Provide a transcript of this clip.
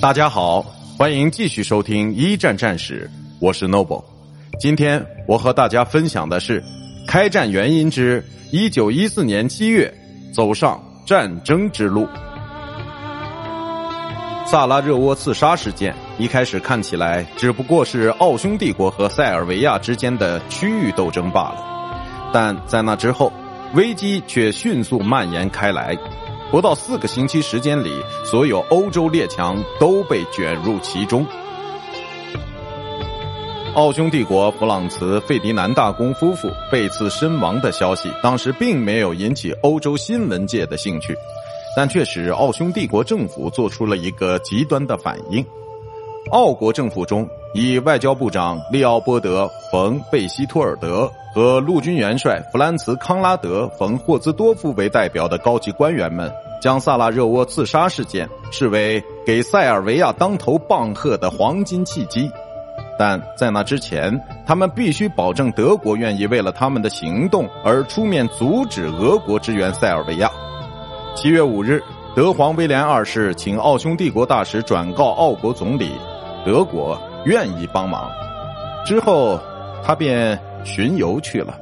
大家好，欢迎继续收听一战战史，我是 Noble。今天我和大家分享的是开战原因之一九一四年七月走上战争之路。萨拉热窝刺杀事件一开始看起来只不过是奥匈帝国和塞尔维亚之间的区域斗争罢了，但在那之后，危机却迅速蔓延开来。不到四个星期时间里，所有欧洲列强都被卷入其中。奥匈帝国弗朗茨·费迪南大公夫妇被刺身亡的消息，当时并没有引起欧洲新闻界的兴趣，但却使奥匈帝国政府做出了一个极端的反应。奥国政府中，以外交部长利奥波德·冯·贝希托尔德和陆军元帅弗兰茨·康拉德·冯·霍兹多夫为代表的高级官员们，将萨拉热窝刺杀事件视为给塞尔维亚当头棒喝的黄金契机。但在那之前，他们必须保证德国愿意为了他们的行动而出面阻止俄国支援塞尔维亚。七月五日，德皇威廉二世请奥匈帝国大使转告奥国总理。德国愿意帮忙，之后他便巡游去了。